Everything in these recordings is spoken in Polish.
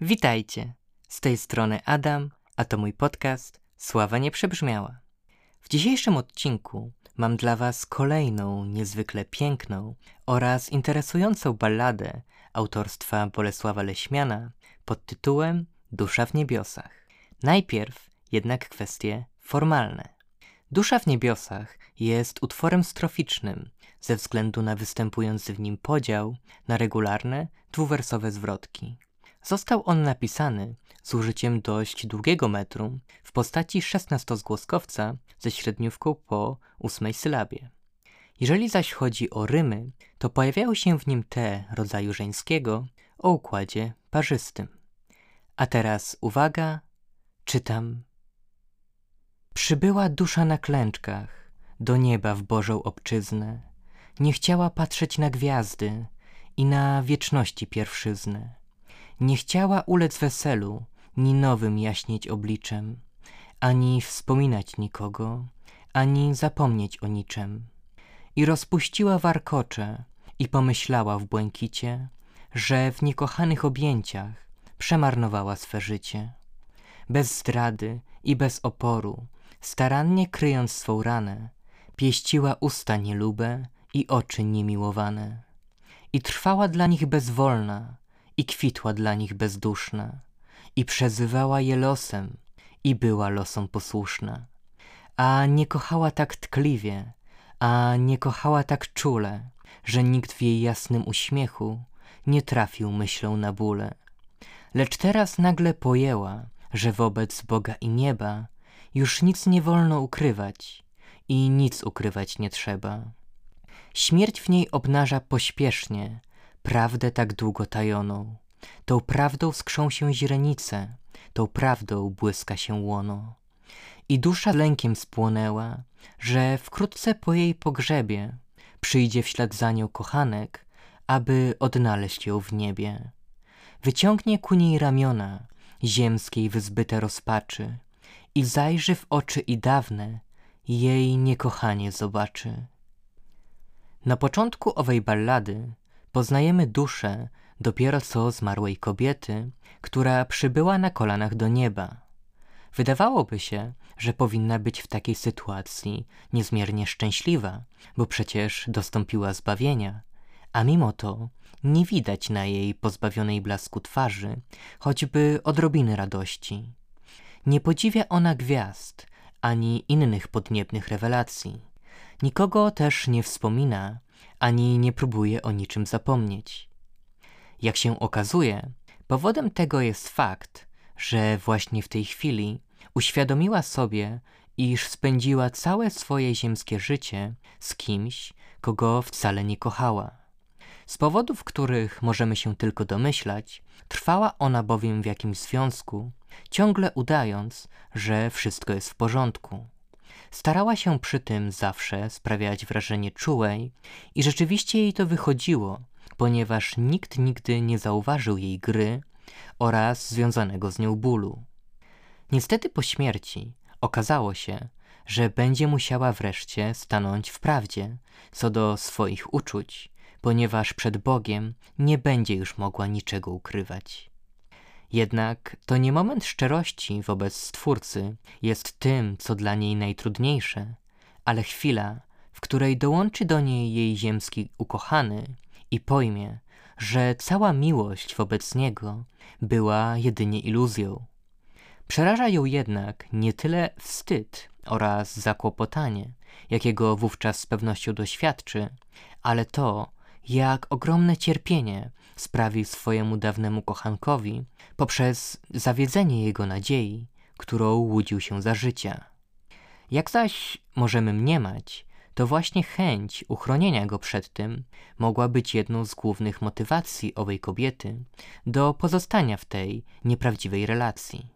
Witajcie. Z tej strony Adam, a to mój podcast Sława nie przebrzmiała. W dzisiejszym odcinku mam dla Was kolejną niezwykle piękną oraz interesującą balladę autorstwa Bolesława Leśmiana pod tytułem Dusza w niebiosach. Najpierw jednak kwestie formalne. Dusza w niebiosach jest utworem stroficznym ze względu na występujący w nim podział na regularne, dwuwersowe zwrotki. Został on napisany z użyciem dość długiego metru w postaci szesnastozgłoskowca ze średniówką po ósmej sylabie. Jeżeli zaś chodzi o rymy, to pojawiają się w nim te rodzaju żeńskiego o układzie parzystym. A teraz uwaga, czytam. Przybyła dusza na klęczkach do nieba w Bożą obczyznę. Nie chciała patrzeć na gwiazdy i na wieczności pierwszyznę. Nie chciała ulec weselu, ni nowym jaśnieć obliczem, ani wspominać nikogo, ani zapomnieć o niczem. I rozpuściła warkocze i pomyślała w błękicie, że w niekochanych objęciach przemarnowała swe życie. Bez zdrady i bez oporu, starannie kryjąc swą ranę, pieściła usta nielube i oczy niemiłowane. I trwała dla nich bezwolna, i kwitła dla nich bezduszna, i przezywała je losem, i była losom posłuszna. A nie kochała tak tkliwie, a nie kochała tak czule, że nikt w jej jasnym uśmiechu nie trafił myślą na bóle. Lecz teraz nagle pojęła, że wobec Boga i nieba już nic nie wolno ukrywać i nic ukrywać nie trzeba. Śmierć w niej obnaża pośpiesznie prawdę tak długo tajoną. Tą prawdą skrzą się źrenice, tą prawdą błyska się łono. I dusza lękiem spłonęła, że wkrótce po jej pogrzebie przyjdzie w ślad za nią kochanek, aby odnaleźć ją w niebie. Wyciągnie ku niej ramiona ziemskiej wyzbyte rozpaczy i zajrzy w oczy i dawne jej niekochanie zobaczy. Na początku owej ballady poznajemy duszę dopiero co zmarłej kobiety, która przybyła na kolanach do nieba. Wydawałoby się, że powinna być w takiej sytuacji niezmiernie szczęśliwa, bo przecież dostąpiła zbawienia, a mimo to nie widać na jej pozbawionej blasku twarzy choćby odrobiny radości. Nie podziwia ona gwiazd ani innych podniebnych rewelacji. Nikogo też nie wspomina, ani nie próbuje o niczym zapomnieć. Jak się okazuje, powodem tego jest fakt, że właśnie w tej chwili uświadomiła sobie, iż spędziła całe swoje ziemskie życie z kimś, kogo wcale nie kochała. Z powodów, których możemy się tylko domyślać, trwała ona bowiem w jakimś związku, ciągle udając, że wszystko jest w porządku. Starała się przy tym zawsze sprawiać wrażenie czułej i rzeczywiście jej to wychodziło, ponieważ nikt nigdy nie zauważył jej gry oraz związanego z nią bólu. Niestety po śmierci okazało się, że będzie musiała wreszcie stanąć w prawdzie co do swoich uczuć, ponieważ przed Bogiem nie będzie już mogła niczego ukrywać. Jednak to nie moment szczerości wobec Stwórcy jest tym, co dla niej najtrudniejsze, ale chwila, w której dołączy do niej jej ziemski ukochany i pojmie, że cała miłość wobec niego była jedynie iluzją. Przeraża ją jednak nie tyle wstyd oraz zakłopotanie, jakiego wówczas z pewnością doświadczy, ale to, jak ogromne cierpienie sprawi swojemu dawnemu kochankowi poprzez zawiedzenie jego nadziei, którą łudził się za życia. Jak zaś możemy mniemać, to właśnie chęć uchronienia go przed tym mogła być jedną z głównych motywacji owej kobiety do pozostania w tej nieprawdziwej relacji.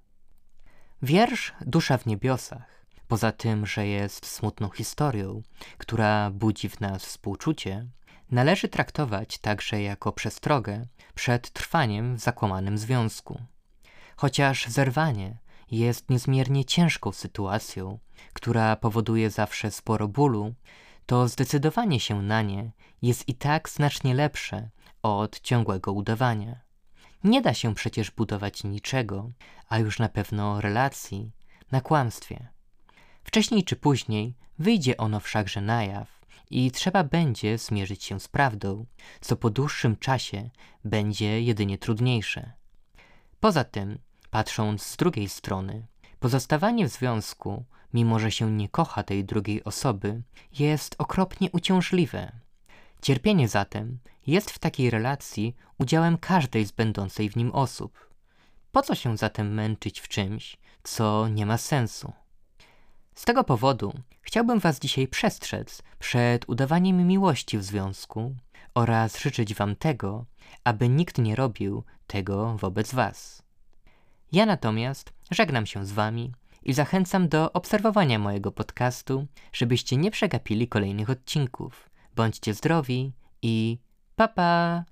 Wiersz Dusza w niebiosach, poza tym, że jest smutną historią, która budzi w nas współczucie, należy traktować także jako przestrogę przed trwaniem w zakłamanym związku. Chociaż zerwanie jest niezmiernie ciężką sytuacją, która powoduje zawsze sporo bólu, to zdecydowanie się na nie jest i tak znacznie lepsze od ciągłego udawania. Nie da się przecież budować niczego, a już na pewno relacji, na kłamstwie. Wcześniej czy później wyjdzie ono wszakże na jaw i trzeba będzie zmierzyć się z prawdą, co po dłuższym czasie będzie jedynie trudniejsze. Poza tym, patrząc z drugiej strony, pozostawanie w związku, mimo że się nie kocha tej drugiej osoby, jest okropnie uciążliwe. Cierpienie zatem jest w takiej relacji udziałem każdej z będącej w nim osób. Po co się zatem męczyć w czymś, co nie ma sensu? Z tego powodu chciałbym Was dzisiaj przestrzec przed udawaniem miłości w związku oraz życzyć Wam tego, aby nikt nie robił tego wobec Was. Ja natomiast żegnam się z Wami i zachęcam do obserwowania mojego podcastu, żebyście nie przegapili kolejnych odcinków. Bądźcie zdrowi i pa pa!